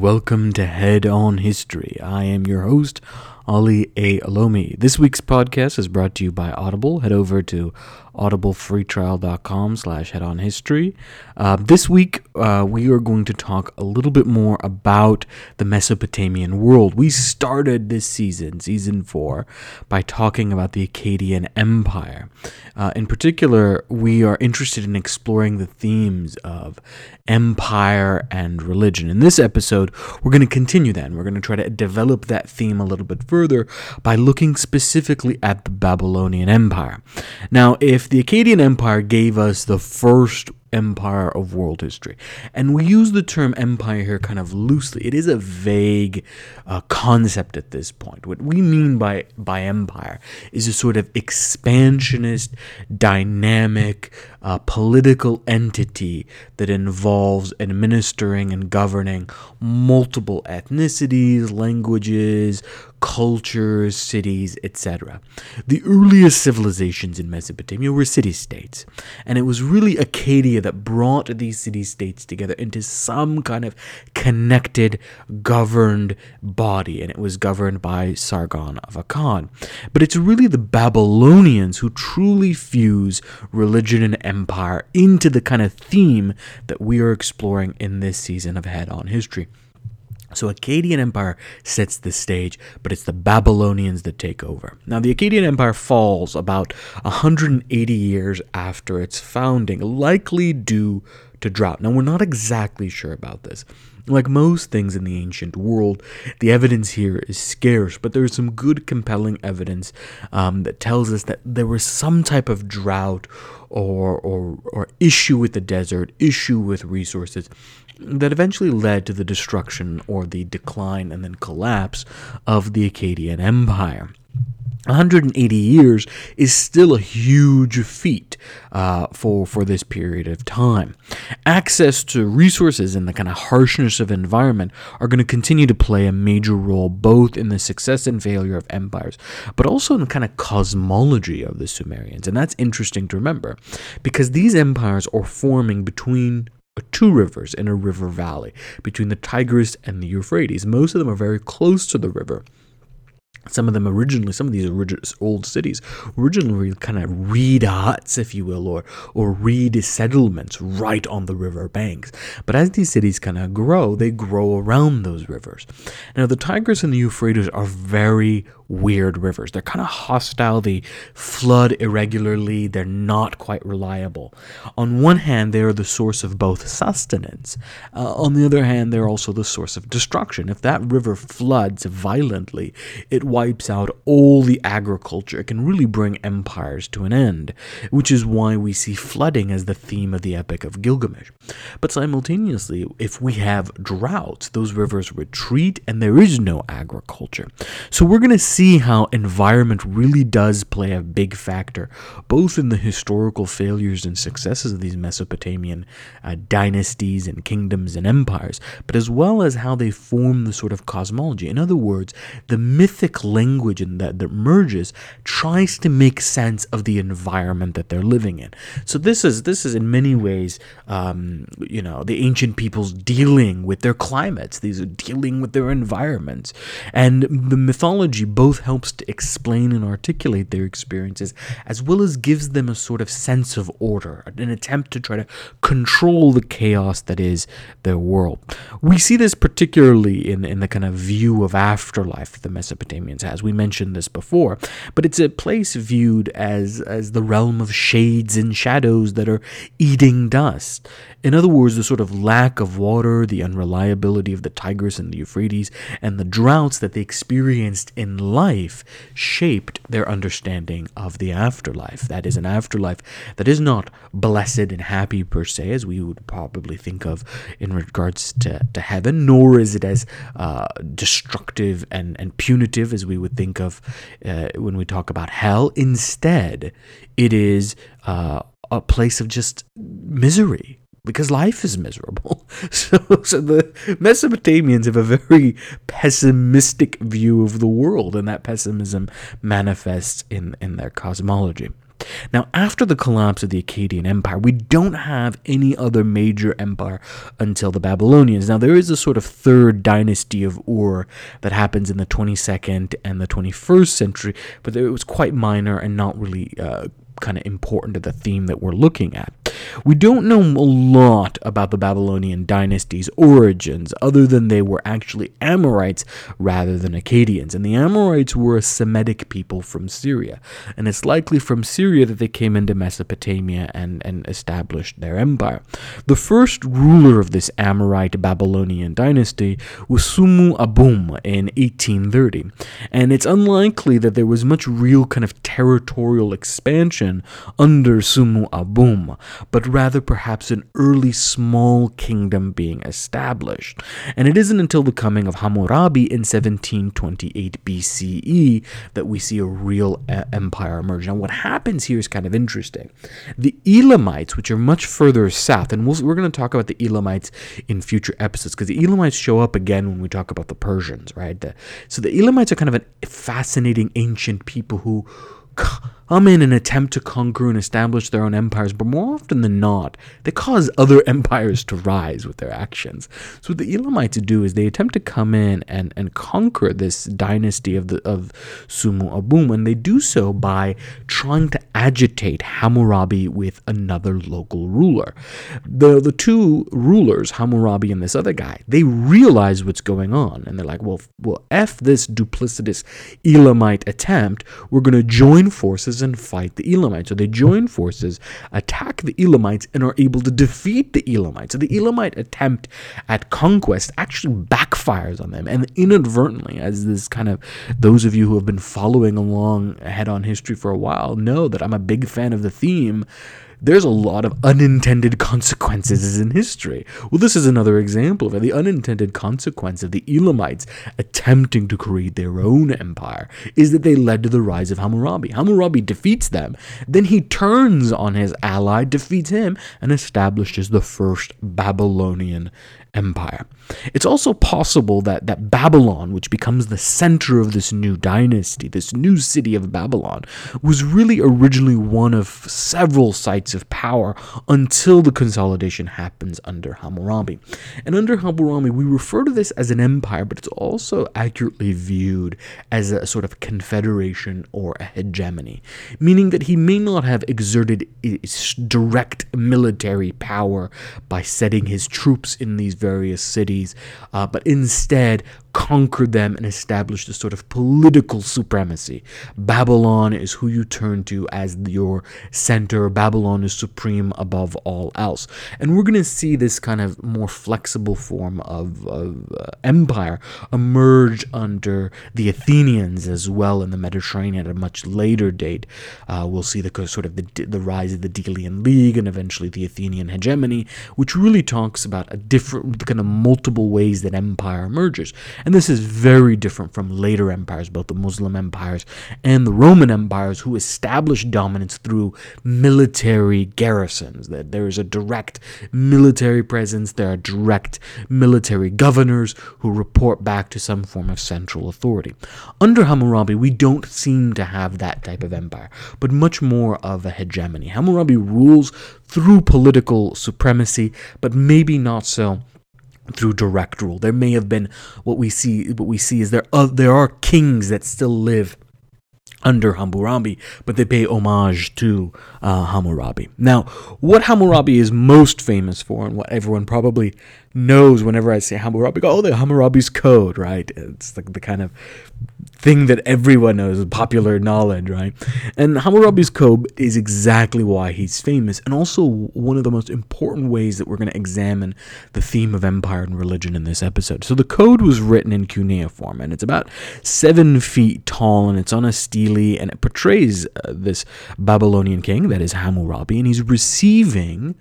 Welcome to Head On History. I am your host, Ali A. Olomi. This week's podcast is brought to you by Audible. Head over to audibleFreeTrial.com slash head on history. Uh, this week, uh, we are going to talk a little bit more about the Mesopotamian world. We started this season, season four, by talking about the Akkadian Empire. Uh, in particular, we are interested in exploring the themes of empire and religion. In this episode, we're going to continue that. And we're going to try to develop that theme a little bit further by looking specifically at the Babylonian Empire. Now, if the Akkadian Empire gave us the first empire of world history. And we use the term empire here kind of loosely. It is a vague uh, concept at this point. What we mean by, by empire is a sort of expansionist, dynamic, uh, political entity that involves administering and governing multiple ethnicities, languages, cultures, cities, etc. The earliest civilizations in Mesopotamia were city states, and it was really Acadia that brought these city states together into some kind of connected, governed body, and it was governed by Sargon of Akkad. But it's really the Babylonians who truly fuse religion and empire into the kind of theme that we are exploring in this season of Head On History. So Akkadian Empire sets the stage, but it's the Babylonians that take over. Now the Akkadian Empire falls about 180 years after its founding, likely due to drought. Now we're not exactly sure about this. Like most things in the ancient world, the evidence here is scarce, but there's some good, compelling evidence um, that tells us that there was some type of drought or, or, or issue with the desert, issue with resources that eventually led to the destruction or the decline and then collapse of the Akkadian Empire. 180 years is still a huge feat uh, for for this period of time. Access to resources and the kind of harshness of environment are going to continue to play a major role both in the success and failure of empires, but also in the kind of cosmology of the Sumerians. And that's interesting to remember because these empires are forming between two rivers in a river valley between the Tigris and the Euphrates. Most of them are very close to the river. Some of them originally, some of these old cities originally kind of reed huts, if you will, or or reed settlements right on the river banks. But as these cities kind of grow, they grow around those rivers. Now the Tigris and the Euphrates are very weird rivers. They're kind of hostile, they flood irregularly, they're not quite reliable. On one hand, they are the source of both sustenance. Uh, on the other hand, they're also the source of destruction. If that river floods violently, it wipes out all the agriculture. It can really bring empires to an end, which is why we see flooding as the theme of the Epic of Gilgamesh. But simultaneously, if we have droughts, those rivers retreat and there is no agriculture. So we're going to see how environment really does play a big factor, both in the historical failures and successes of these Mesopotamian uh, dynasties and kingdoms and empires, but as well as how they form the sort of cosmology. In other words, the mythic language in that, that merges tries to make sense of the environment that they're living in. So this is this is in many ways, um, you know, the ancient peoples dealing with their climates. These are dealing with their environments, and the mythology both helps to explain and articulate their experiences, as well as gives them a sort of sense of order, an attempt to try to control the chaos that is their world. We see this particularly in, in the kind of view of afterlife the Mesopotamians has. We mentioned this before, but it's a place viewed as, as the realm of shades and shadows that are eating dust. In other words, the sort of lack of water, the unreliability of the Tigris and the Euphrates, and the droughts that they experienced in life shaped their understanding of the afterlife. That is, an afterlife that is not blessed and happy per se, as we would probably think of in regards to, to heaven, nor is it as uh, destructive and, and punitive as we would think of uh, when we talk about hell. Instead, it is uh, a place of just misery because life is miserable. So, so the Mesopotamians have a very pessimistic view of the world, and that pessimism manifests in, in their cosmology. Now, after the collapse of the Akkadian Empire, we don't have any other major empire until the Babylonians. Now, there is a sort of third dynasty of Ur that happens in the 22nd and the 21st century, but it was quite minor and not really uh, kind of important to the theme that we're looking at. We don't know a lot about the Babylonian dynasty's origins, other than they were actually Amorites rather than Akkadians. And the Amorites were a Semitic people from Syria. And it's likely from Syria that they came into Mesopotamia and, and established their empire. The first ruler of this Amorite Babylonian dynasty was Sumu Abum in 1830. And it's unlikely that there was much real kind of territorial expansion under Sumu Abum, but rather perhaps an early small kingdom being established. And it isn't until the coming of Hammurabi in 1728 BCE that we see a real uh, empire emerge. Now, what happens here is kind of interesting. The Elamites, which are much further south, and we we are going to talk about the Elamites in future episodes because the Elamites show up again when we talk about the Persians, right? The, so the Elamites are kind of a fascinating ancient people who come in and attempt to conquer and establish their own empires, but more often than not, they cause other empires to rise with their actions. So what the Elamites do is they attempt to come in and, and conquer this dynasty of the of Sumu Abum, and they do so by trying to agitate Hammurabi with another local ruler. The the two rulers, Hammurabi and this other guy, they realize what's going on, and they're like, well, well, f this duplicitous Elamite attempt, we're going to join forces forces and fight the Elamites. So they join forces, attack the Elamites, and are able to defeat the Elamites. So the Elamite attempt at conquest actually backfires on them. And inadvertently, as this kind of those of you who have been following along head on history for a while know that I'm a big fan of the theme there's a lot of unintended consequences in history. Well, this is another example of it. The unintended consequence of the Elamites attempting to create their own empire is that they led to the rise of Hammurabi. Hammurabi defeats them, then he turns on his ally, defeats him, and establishes the first Babylonian empire. It's also possible that, that Babylon, which becomes the center of this new dynasty, this new city of Babylon, was really originally one of several sites of power until the consolidation happens under Hammurabi. And under Hammurabi, we refer to this as an empire, but it's also accurately viewed as a sort of confederation or a hegemony, meaning that he may not have exerted direct military power by setting his troops in these various cities, uh, but instead conquered them and established a sort of political supremacy. Babylon is who you turn to as your center. Babylon is supreme above all else. And we're going to see this kind of more flexible form of, of uh, empire emerge under the Athenians as well in the Mediterranean at a much later date. Uh, we'll see the sort of the, the rise of the Delian League and eventually the Athenian hegemony, which really talks about a different kind of multiple ways that empire emerges. And this is very different from later empires, both the Muslim empires and the Roman empires, who established dominance through military garrisons. That there is a direct military presence, there are direct military governors who report back to some form of central authority. Under Hammurabi, we don't seem to have that type of empire, but much more of a hegemony. Hammurabi rules through political supremacy, but maybe not so through direct rule. There may have been what we see. What we see is there uh, there are kings that still live under Hammurabi, but they pay homage to uh, Hammurabi. Now, what Hammurabi is most famous for, and what everyone probably knows whenever I say Hammurabi, go, oh, the Hammurabi's Code, right? It's like the kind of thing that everyone knows, popular knowledge, right? And Hammurabi's Code is exactly why he's famous, and also one of the most important ways that we're going to examine the theme of empire and religion in this episode. So the code was written in cuneiform, and it's about seven feet tall, and it's on a and it portrays uh, this Babylonian king, that is Hammurabi, and he's receiving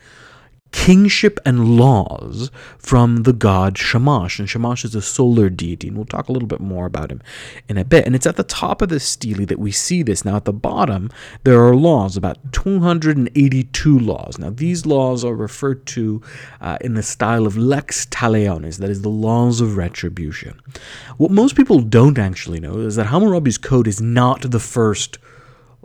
kingship and laws from the god Shamash. And Shamash is a solar deity, and we'll talk a little bit more about him in a bit. And it's at the top of the stele that we see this. Now, at the bottom, there are laws, about 282 laws. Now, these laws are referred to uh, in the style of lex talionis, that is, the laws of retribution. What most people don't actually know is that Hammurabi's code is not the first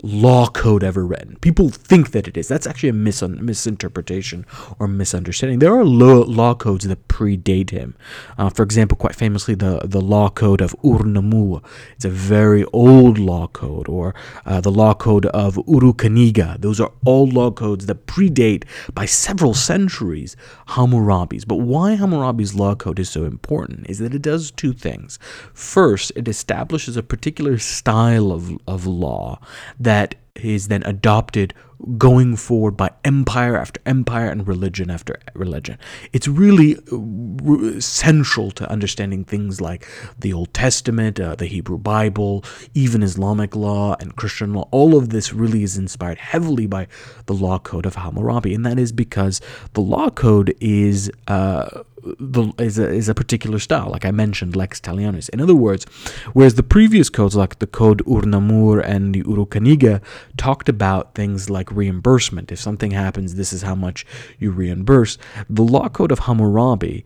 law code ever written. People think that it is. That's actually a mis- misinterpretation or misunderstanding. There are law, law codes that predate him. Uh, for example, quite famously, the, the law code of Ur-Nammu. It's a very old law code, or uh, the law code of Urukaniga. Those are all law codes that predate by several centuries Hammurabi's. But why Hammurabi's law code is so important is that it does two things. First, it establishes a particular style of, of law that is then adopted going forward by empire after empire and religion after religion. It's really uh, central to understanding things like the Old Testament, uh, the Hebrew Bible, even Islamic law and Christian law. All of this really is inspired heavily by the law code of Hammurabi, and that is because the law code is. Uh, the, is a, is a particular style, like I mentioned, lex talionis. In other words, whereas the previous codes, like the code Ur-Nammu and the Urukaniga, talked about things like reimbursement. If something happens, this is how much you reimburse. The law code of Hammurabi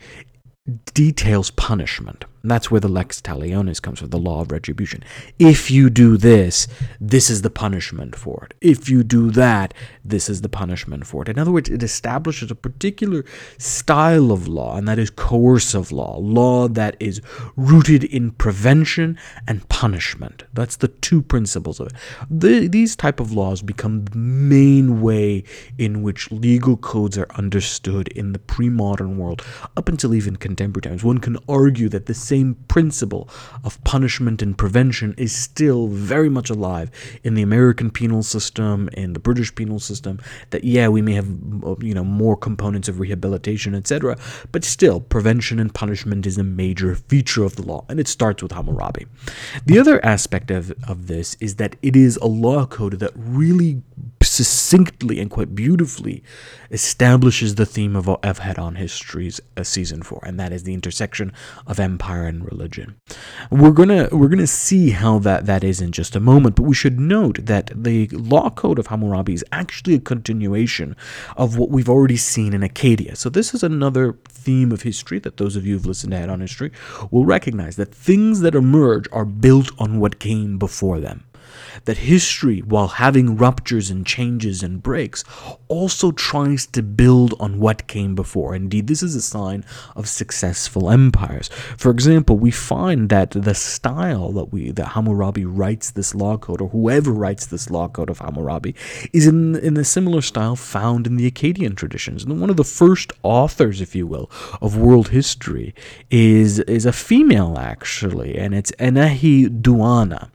details punishment. And that's where the lex talionis comes from, the law of retribution. If you do this, this is the punishment for it. If you do that, this is the punishment for it. In other words, it establishes a particular style of law, and that is coercive law, law that is rooted in prevention and punishment. That's the two principles of it. The, these type of laws become the main way in which legal codes are understood in the pre-modern world, up until even contemporary times. One can argue that the same same principle of punishment and prevention is still very much alive in the American penal system, in the British penal system. That, yeah, we may have, you know, more components of rehabilitation, etc., but still, prevention and punishment is a major feature of the law, and it starts with Hammurabi. The other aspect of, of this is that it is a law code that really succinctly and quite beautifully establishes the theme of, of Head On History's uh, season four, and that is the intersection of empire and religion. We're gonna we're gonna see how that that is in just a moment, but we should note that the law code of Hammurabi is actually a continuation of what we've already seen in Acadia. So this is another theme of history that those of you who've listened to Head On History will recognize that things that emerge are built on what came before them that history, while having ruptures and changes and breaks, also tries to build on what came before. Indeed, this is a sign of successful empires. For example, we find that the style that we that Hammurabi writes this law code, or whoever writes this law code of Hammurabi, is in in a similar style found in the Akkadian traditions. And one of the first authors, if you will, of world history is is a female actually, and it's Enheduanna.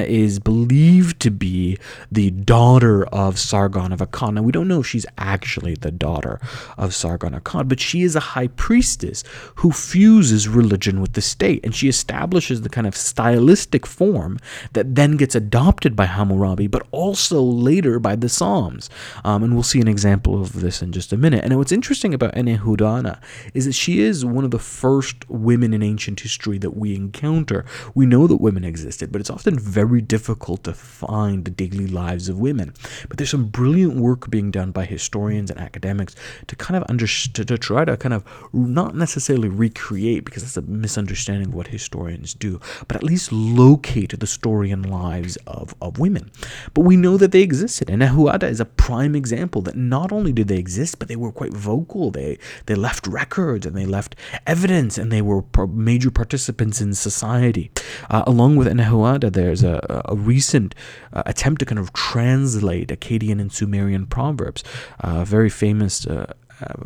Is believed to be the daughter of Sargon of Akkad. Now, we don't know if she's actually the daughter of Sargon of Akkad, but she is a high priestess who fuses religion with the state, and she establishes the kind of stylistic form that then gets adopted by Hammurabi, but also later by the Psalms. Um, and we'll see an example of this in just a minute. And what's interesting about Enheduanna is that she is one of the first women in ancient history that we encounter. We know that women existed, but it's often very difficult to find the daily lives of women. But there's some brilliant work being done by historians and academics to kind of understand, to try to kind of not necessarily recreate, because that's a misunderstanding of what historians do, but at least locate the story and lives of, of women. But we know that they existed, and Enheduanna is a prime example that not only did they exist, but they were quite vocal. They they left records and they left evidence, and they were major participants in society. Uh, along with Enheduanna, there's a, a recent uh, attempt to kind of translate Akkadian and Sumerian proverbs. Uh, a very famous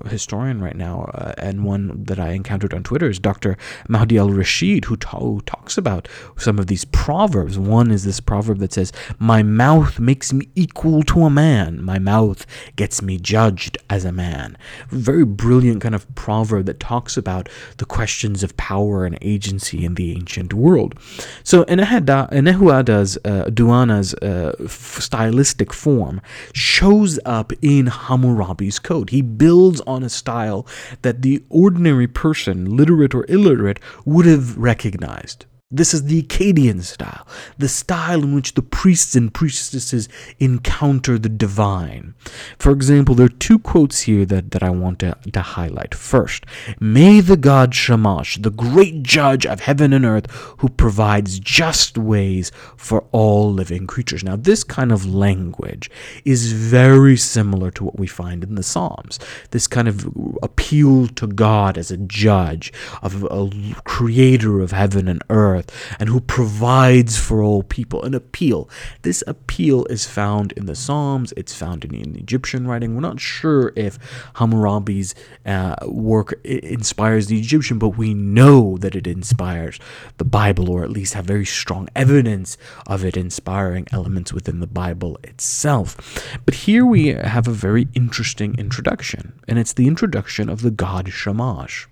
historian right now, uh, and one that I encountered on Twitter is Dr. Moudhy Al-Rashid, who, ta- who, talks about some of these proverbs. One is this proverb that says, My mouth makes me equal to a man, my mouth gets me judged as a man. Very brilliant kind of proverb that talks about the questions of power and agency in the ancient world. So, Enheduanna's uh, Duana's uh, stylistic form shows up in Hammurabi's code. He builds builds on a style that the ordinary person, literate or illiterate, would have recognized. This is the Akkadian style, the style in which the priests and priestesses encounter the divine. For example, there are two quotes here that, that I want to, to highlight. First, May the God Shamash, the great judge of heaven and earth, who provides just ways for all living creatures. Now, this kind of language is very similar to what we find in the Psalms. This kind of appeal to God as a judge, of a creator of heaven and earth earth and who provides for all people. An appeal. This appeal is found in the Psalms, it's found in, in Egyptian writing. We're not sure if Hammurabi's uh, work inspires the Egyptian, but we know that it inspires the Bible, or at least have very strong evidence of it inspiring elements within the Bible itself. But here we have a very interesting introduction, and it's the introduction of the god Shamash.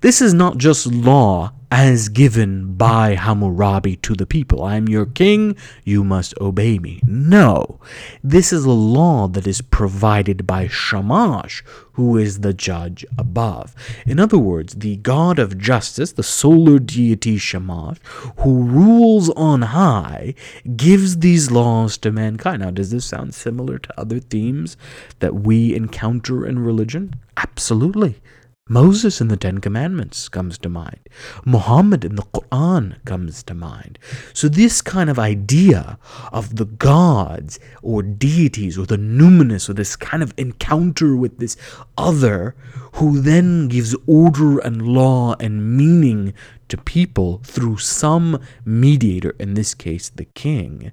This is not just law as given by Hammurabi to the people. I am your king, you must obey me. No, this is a law that is provided by Shamash, who is the judge above. In other words, the god of justice, the solar deity Shamash, who rules on high, gives these laws to mankind. Now, does this sound similar to other themes that we encounter in religion? Absolutely. Moses in the Ten Commandments comes to mind. Muhammad in the Quran comes to mind. So, this kind of idea of the gods or deities or the numinous or this kind of encounter with this other who then gives order and law and meaning to people through some mediator, in this case the king,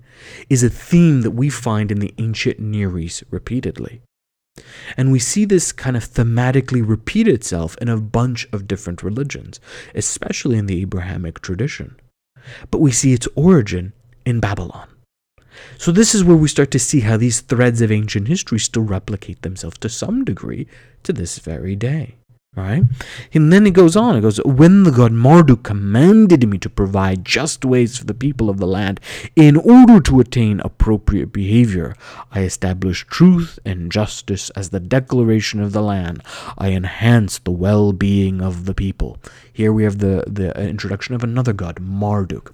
is a theme that we find in the ancient Near East repeatedly. And we see this kind of thematically repeat itself in a bunch of different religions, especially in the Abrahamic tradition. But we see its origin in Babylon. So, this is where we start to see how these threads of ancient history still replicate themselves to some degree to this very day. Right? And then it goes on. It goes, When the god Marduk commanded me to provide just ways for the people of the land in order to attain appropriate behavior, I established truth and justice as the declaration of the land. I enhanced the well being of the people. Here we have the, the introduction of another god, Marduk.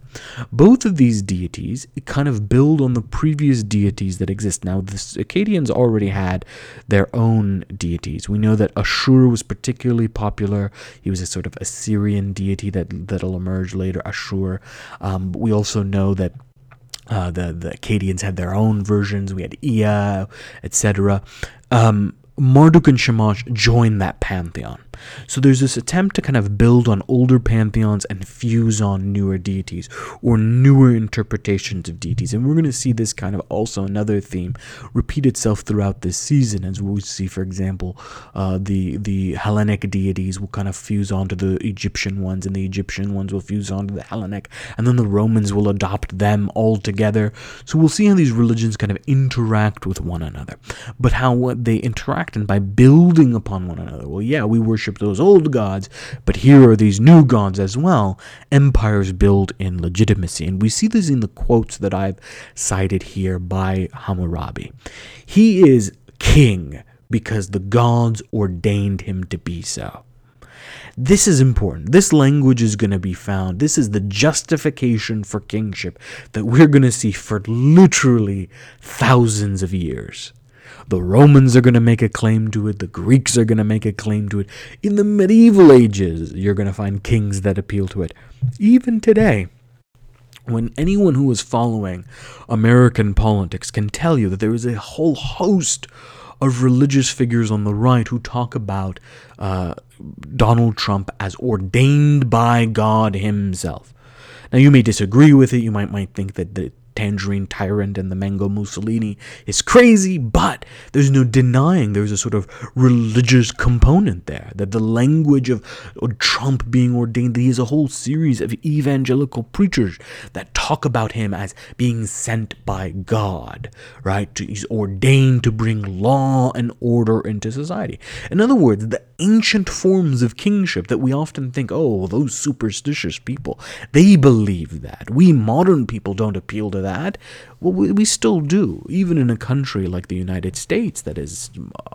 Both of these deities kind of build on the previous deities that exist. Now, the Akkadians already had their own deities. We know that Ashur was particularly popular. He was a sort of Assyrian deity that, that'll emerge later, Ashur. Um, we also know that uh, the the Akkadians had their own versions. We had Ea, etc. Um, Marduk and Shamash join that pantheon. So there's this attempt to kind of build on older pantheons and fuse on newer deities or newer interpretations of deities. And we're going to see this kind of also another theme repeat itself throughout this season, as we see, for example, uh, the the Hellenic deities will kind of fuse onto the Egyptian ones, and the Egyptian ones will fuse onto the Hellenic, and then the Romans will adopt them all together. So we'll see how these religions kind of interact with one another, but how they interact and by building upon one another. Well, yeah, we worship worship those old gods, but here are these new gods as well. Empires build in legitimacy. And we see this in the quotes that I've cited here by Hammurabi. He is king because the gods ordained him to be so. This is important. This language is going to be found. This is the justification for kingship that we're going to see for literally thousands of years. The Romans are going to make a claim to it. The Greeks are going to make a claim to it. In the medieval ages, you're going to find kings that appeal to it. Even today, when anyone who is following American politics can tell you that there is a whole host of religious figures on the right who talk about uh, Donald Trump as ordained by God Himself. Now, you may disagree with it. You might might think that the Tangerine Tyrant and the Mango Mussolini is crazy, but there's no denying there's a sort of religious component there. That the language of Trump being ordained, he has a whole series of evangelical preachers that talk about him as being sent by God, right? He's ordained to bring law and order into society. In other words, the ancient forms of kingship that we often think, oh, those superstitious people, they believe that. We modern people don't appeal to that. Well, we, still do, even in a country like the United States that is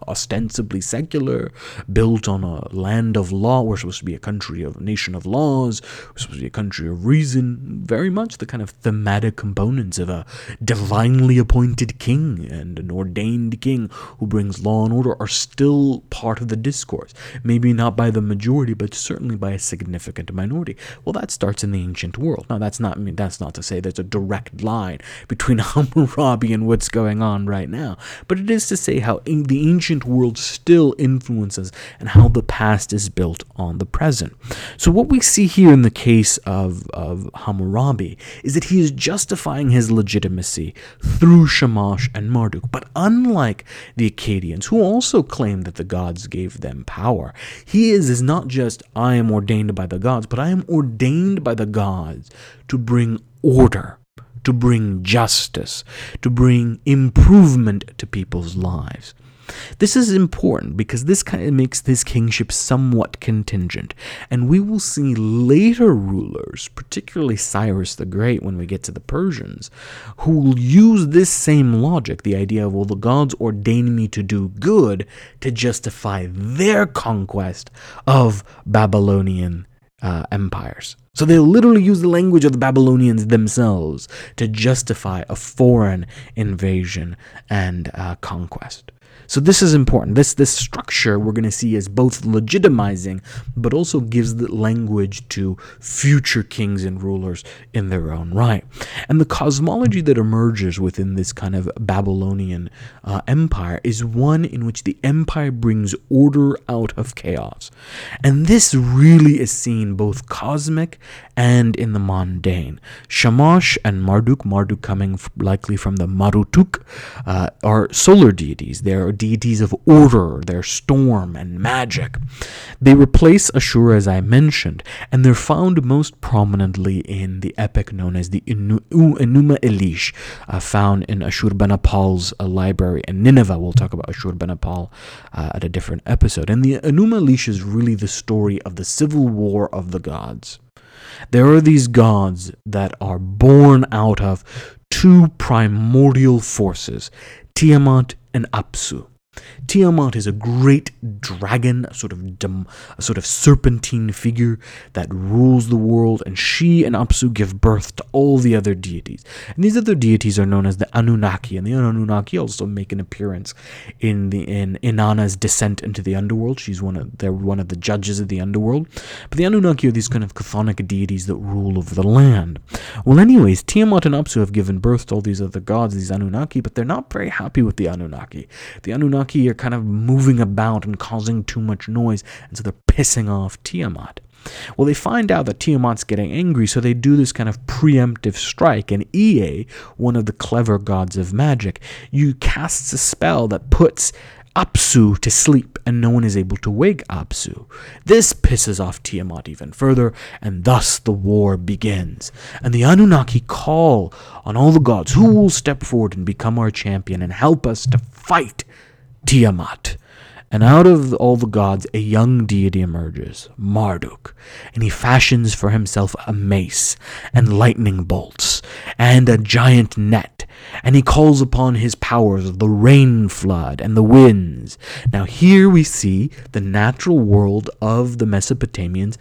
ostensibly secular, built on a land of law. We're supposed to be a country of nation of laws. We're supposed to be a country of reason. Very much the kind of thematic components of a divinely appointed king and an ordained king who brings law and order are still part of the discourse. Maybe not by the majority, but certainly by a significant minority. Well, that starts in the ancient world. Now, that's not I mean, that's not to say there's a direct line between Hammurabi and what's going on right now, but it is to say how the ancient world still influences and how the past is built on the present. So, what we see here in the case of, of Hammurabi is that he is justifying his legitimacy through Shamash and Marduk. But unlike the Akkadians, who also claim that the gods gave them power, he is, is not just, I am ordained by the gods, but I am ordained by the gods to bring order to bring justice, to bring improvement to people's lives. This is important because this kind of makes this kingship somewhat contingent, and we will see later rulers, particularly Cyrus the Great when we get to the Persians, who will use this same logic, the idea of, well, the gods ordain me to do good, to justify their conquest of Babylonian uh, empires. So they literally use the language of the Babylonians themselves to justify a foreign invasion and uh, conquest. So this is important. This this structure we're going to see as both legitimizing, but also gives the language to future kings and rulers in their own right. And the cosmology that emerges within this kind of Babylonian uh, empire is one in which the empire brings order out of chaos, and this really is seen both cosmic and in the mundane. Shamash and Marduk, Marduk coming likely from the Marutuk, uh, are solar deities. They are deities of order, they're storm and magic. They replace Ashura, as I mentioned, and they're found most prominently in the epic known as the Inu- Enuma Elish, uh, found in Ashurbanipal's uh, library in Nineveh. We'll talk about Ashurbanipal uh, at a different episode. And the Enuma Elish is really the story of the civil war of the gods. There are these gods that are born out of two primordial forces, Tiamat and Apsu. Tiamat is a great dragon, a sort of dum, a sort of serpentine figure that rules the world, and she and Apsu give birth to all the other deities. And these other deities are known as the Anunnaki, and the Anunnaki also make an appearance in the in Inanna's descent into the underworld. She's one of they're one of the judges of the underworld. But the Anunnaki are these kind of chthonic deities that rule over the land. Well, anyways, Tiamat and Apsu have given birth to all these other gods, these Anunnaki, but they're not very happy with the Anunnaki. The Anunnaki are kind of moving about and causing too much noise, and so they're pissing off Tiamat. Well, they find out that Tiamat's getting angry, so they do this kind of preemptive strike. And Ea, one of the clever gods of magic, you casts a spell that puts Apsu to sleep, and no one is able to wake Apsu. This pisses off Tiamat even further, and thus the war begins. And the Anunnaki call on all the gods who will step forward and become our champion and help us to fight Tiamat. And out of all the gods, a young deity emerges, Marduk, and he fashions for himself a mace and lightning bolts and a giant net, and he calls upon his powers of the rain flood and the winds. Now, here we see the natural world of the Mesopotamians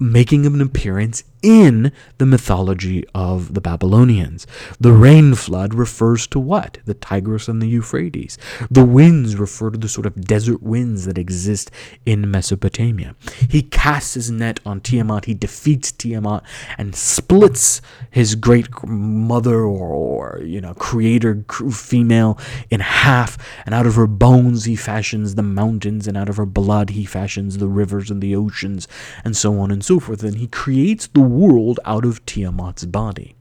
making an appearance in the mythology of the Babylonians. The rain flood refers to what? The Tigris and the Euphrates. The winds refer to the sort of desert winds that exist in Mesopotamia. He casts his net on Tiamat, he defeats Tiamat and splits his great mother or, or you know creator female in half and out of her bones he fashions the mountains and out of her blood he fashions the rivers and the oceans and so on and so forth and he creates the world out of Tiamat's body.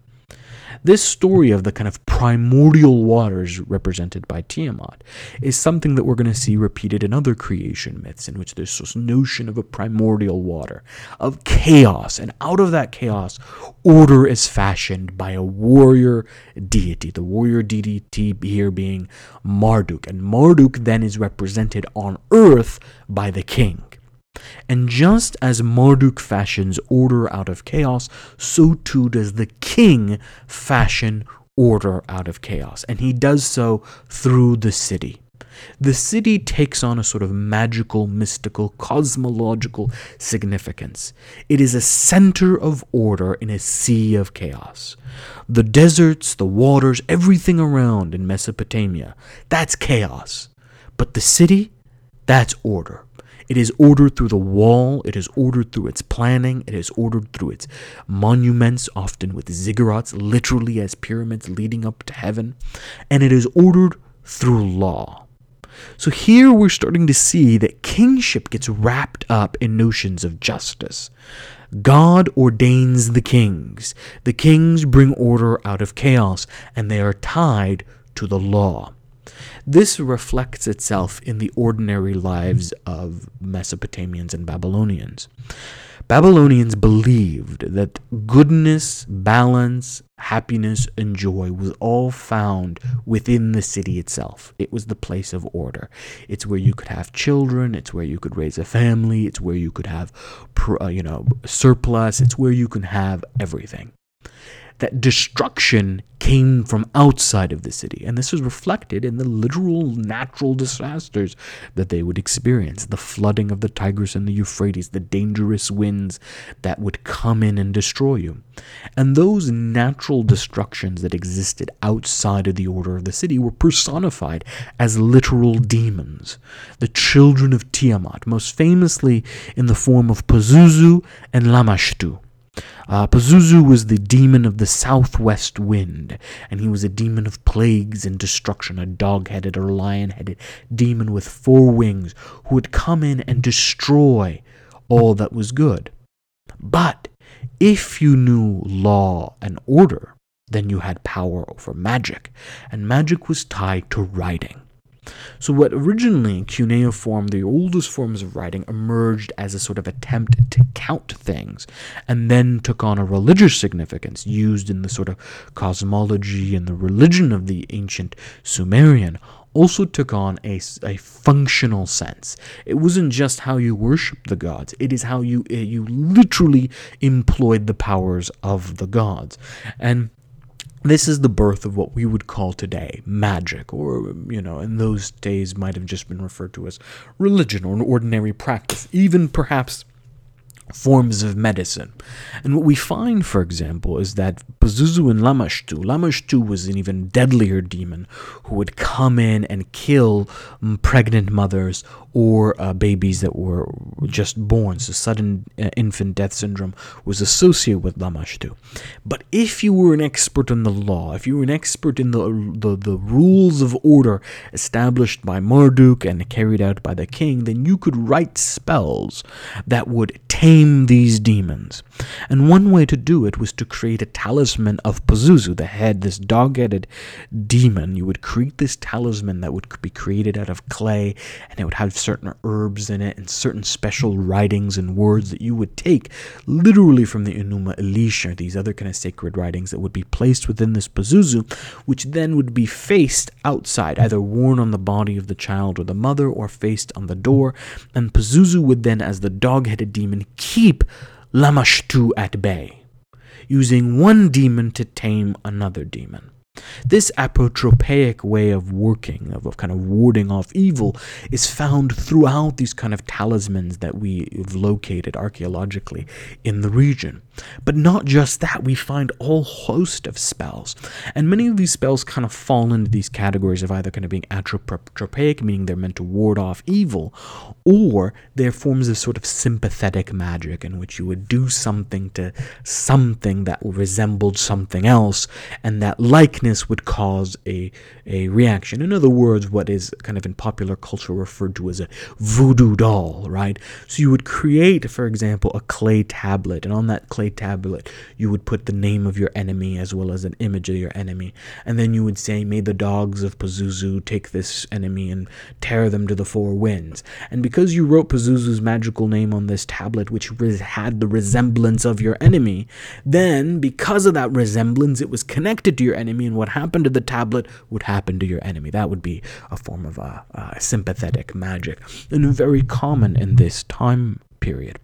This story of the kind of primordial waters represented by Tiamat is something that we're going to see repeated in other creation myths, in which there's this notion of a primordial water, of chaos, and out of that chaos, order is fashioned by a warrior deity. The warrior deity here being Marduk, and Marduk then is represented on earth by the king. And just as Marduk fashions order out of chaos, so too does the king fashion order out of chaos. And he does so through the city. The city takes on a sort of magical, mystical, cosmological significance. It is a center of order in a sea of chaos. The deserts, the waters, everything around in Mesopotamia, that's chaos. But the city, that's order. It is ordered through the wall, it is ordered through its planning, it is ordered through its monuments, often with ziggurats, literally as pyramids leading up to heaven, and it is ordered through law. So here we're starting to see that kingship gets wrapped up in notions of justice. God ordains the kings. The kings bring order out of chaos, and they are tied to the law. This reflects itself in the ordinary lives of Mesopotamians and Babylonians. Babylonians believed that goodness, balance, happiness, and joy was all found within the city itself. It was the place of order. It's where you could have children, it's where you could raise a family, it's where you could have, uh, you know, surplus, it's where you can have everything that destruction came from outside of the city. And this was reflected in the literal natural disasters that they would experience the flooding of the Tigris and the Euphrates, the dangerous winds that would come in and destroy you. And those natural destructions that existed outside of the order of the city were personified as literal demons, the children of Tiamat, most famously in the form of Pazuzu and Lamashtu. Uh, Pazuzu was the demon of the southwest wind, and he was a demon of plagues and destruction, a dog headed or lion headed demon with four wings who would come in and destroy all that was good. But if you knew law and order, then you had power over magic, and magic was tied to writing. So, what originally cuneiform, the oldest forms of writing, emerged as a sort of attempt to count things, and then took on a religious significance used in the sort of cosmology and the religion of the ancient Sumerian, also took on a, a functional sense. It wasn't just how you worship the gods, it is how you, eh, you literally employed the powers of the gods. And this is the birth of what we would call today magic, or, you know, in those days might have just been referred to as religion or an ordinary practice, even perhaps forms of medicine. And what we find, for example, is that Pazuzu and Lamashtu, Lamashtu was an even deadlier demon who would come in and kill pregnant mothers or uh, babies that were just born. So sudden uh, infant death syndrome was associated with Lamashtu. But if you were an expert in the law, if you were an expert in the, the, the rules of order established by Marduk and carried out by the king, then you could write spells that would tame these demons. And one way to do it was to create a talisman of Pazuzu, the head, this dog-headed demon. You would create this talisman that would be created out of clay, and it would have certain herbs in it and certain special writings and words that you would take literally from the Enuma Elish, these other kind of sacred writings that would be placed within this Pazuzu, which then would be faced outside, either worn on the body of the child or the mother or faced on the door. And Pazuzu would then, as the dog headed demon, keep Lamashtu at bay, using one demon to tame another demon. This apotropaic way of working, of, of kind of warding off evil, is found throughout these kind of talismans that we've located archaeologically in the region. But not just that, we find all host of spells. And many of these spells kind of fall into these categories of either kind of being apotropaic, meaning they're meant to ward off evil, or they're forms of sort of sympathetic magic in which you would do something to something that resembled something else, and that likeness would cause a, a reaction. In other words, what is kind of in popular culture referred to as a voodoo doll, right? So you would create, for example, a clay tablet, and on that clay tablet, you would put the name of your enemy as well as an image of your enemy. And then you would say, May the dogs of Pazuzu take this enemy and tear them to the four winds. And because you wrote Pazuzu's magical name on this tablet, which had the resemblance of your enemy, then because of that resemblance, it was connected to your enemy, and what happened to the tablet would happen to your enemy. That would be a form of a, a sympathetic magic, and very common in this time period,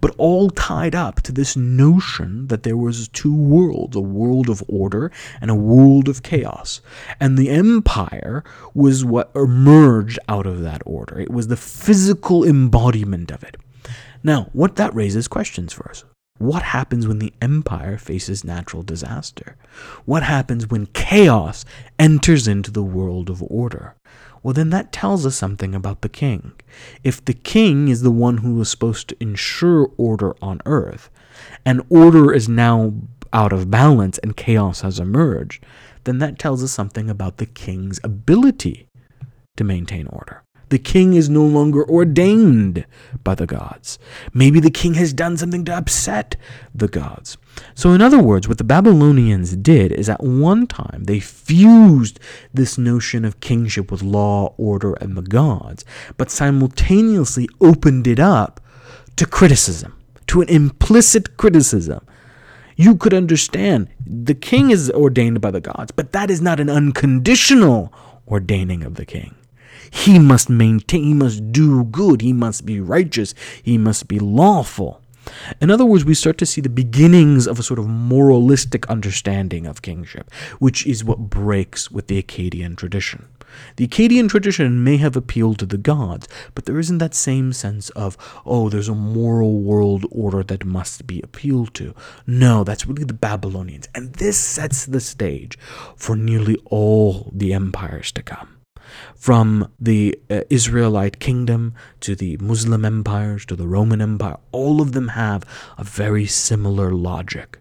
but all tied up to this notion that there was two worlds, a world of order and a world of chaos. And the empire was what emerged out of that order. It was the physical embodiment of it. Now, what that raises questions for us. What happens when the empire faces natural disaster? What happens when chaos enters into the world of order? Well, then that tells us something about the king. If the king is the one who is supposed to ensure order on earth, and order is now out of balance and chaos has emerged, then that tells us something about the king's ability to maintain order. The king is no longer ordained by the gods. Maybe the king has done something to upset the gods. So, in other words, what the Babylonians did is at one time they fused this notion of kingship with law, order, and the gods, but simultaneously opened it up to criticism, to an implicit criticism. You could understand the king is ordained by the gods, but that is not an unconditional ordaining of the king. He must maintain, he must do good, he must be righteous, he must be lawful. In other words, we start to see the beginnings of a sort of moralistic understanding of kingship, which is what breaks with the Akkadian tradition. The Akkadian tradition may have appealed to the gods, but there isn't that same sense of, oh, there's a moral world order that must be appealed to. No, that's really the Babylonians. And this sets the stage for nearly all the empires to come from the uh, Israelite kingdom to the Muslim empires to the Roman Empire, all of them have a very similar logic.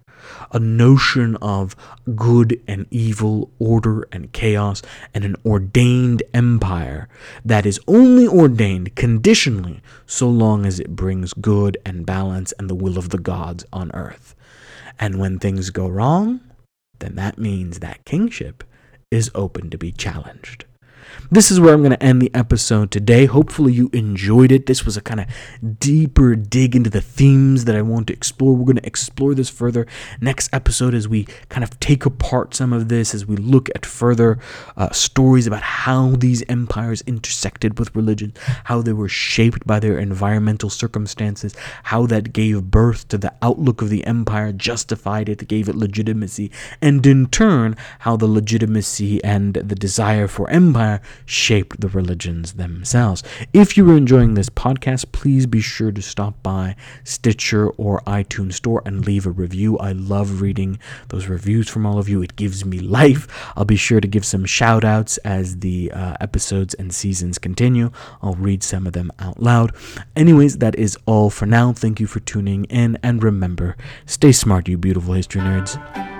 A notion of good and evil, order and chaos, and an ordained empire that is only ordained conditionally so long as it brings good and balance and the will of the gods on earth. And when things go wrong, then that means that kingship is open to be challenged. This is where I'm going to end the episode today. Hopefully, you enjoyed it. This was a kind of deeper dig into the themes that I want to explore. We're going to explore this further next episode as we kind of take apart some of this, as we look at further uh, stories about how these empires intersected with religion, how they were shaped by their environmental circumstances, how that gave birth to the outlook of the empire, justified it, gave it legitimacy, and in turn, how the legitimacy and the desire for empire shaped the religions themselves. If you are enjoying this podcast, please be sure to stop by Stitcher or iTunes Store and leave a review. I love reading those reviews from all of you. It gives me life. I'll be sure to give some shout outs as the uh, episodes and seasons continue. I'll read some of them out loud. Anyways, that is all for now. Thank you for tuning in, and remember, stay smart, you beautiful history nerds.